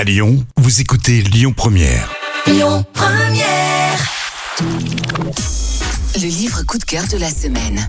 À Lyon, vous écoutez Lyon Première. Lyon Première. Le livre coup de cœur de la semaine.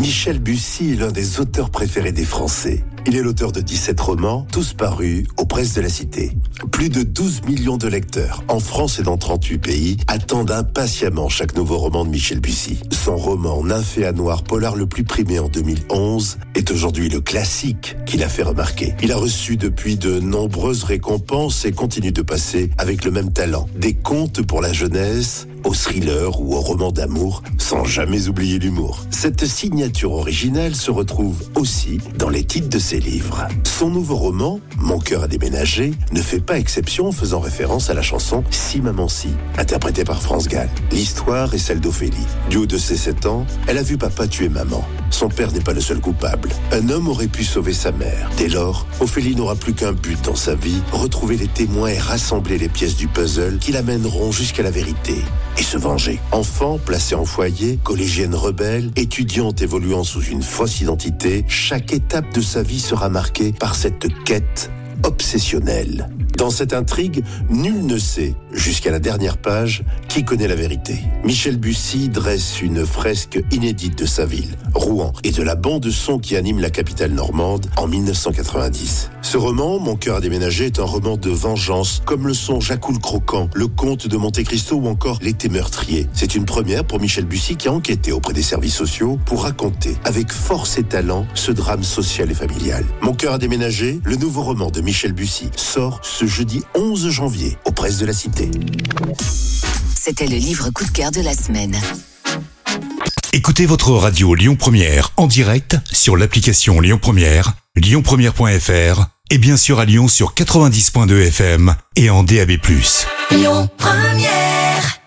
Michel Bussy est l'un des auteurs préférés des Français. Il est l'auteur de 17 romans, tous parus aux presses de la Cité. Plus de 12 millions de lecteurs, en France et dans 38 pays, attendent impatiemment chaque nouveau roman de Michel Bussy. Son roman Nymphée à noir, polar le plus primé en 2011, est aujourd'hui le classique qu'il a fait remarquer. Il a reçu depuis de nombreuses récompenses et continue de passer avec le même talent. Des contes pour la jeunesse, au thriller ou au roman d'amour, sans jamais oublier l'humour. Cette signature originale se retrouve aussi dans les titres de ses livres. Son nouveau roman, Mon cœur a déménagé, ne fait pas exception en faisant référence à la chanson Si Maman Si, interprétée par France Gall. L'histoire est celle d'Ophélie. Du haut de ses 7 ans, elle a vu papa tuer maman. Son père n'est pas le seul coupable. Un homme aurait pu sauver sa mère. Dès lors, Ophélie n'aura plus qu'un but dans sa vie, retrouver les témoins et rassembler les pièces du puzzle qui l'amèneront jusqu'à la vérité et se venger. Enfant, placée en foyer, collégienne rebelle, étudiante évoluant sous une fausse identité, chaque étape de sa vie sera marquée par cette quête obsessionnelle. Dans cette intrigue, nul ne sait, jusqu'à la dernière page, qui connaît la vérité? Michel Bussy dresse une fresque inédite de sa ville, Rouen, et de la bande son qui anime la capitale normande en 1990. Ce roman, Mon cœur a déménagé, est un roman de vengeance, comme le sont Jacques le Croquant, Le Comte de Monte Cristo ou encore L'été meurtrier. C'est une première pour Michel Bussy qui a enquêté auprès des services sociaux pour raconter avec force et talent ce drame social et familial. Mon cœur a déménagé, le nouveau roman de Michel Bussy, sort ce jeudi 11 janvier aux presses de la Cité. C'était le livre coup de cœur de la semaine. Écoutez votre radio Lyon Première en direct sur l'application Lyon Première, lyonpremière.fr et bien sûr à Lyon sur 90.2 FM et en DAB+. Lyon Première.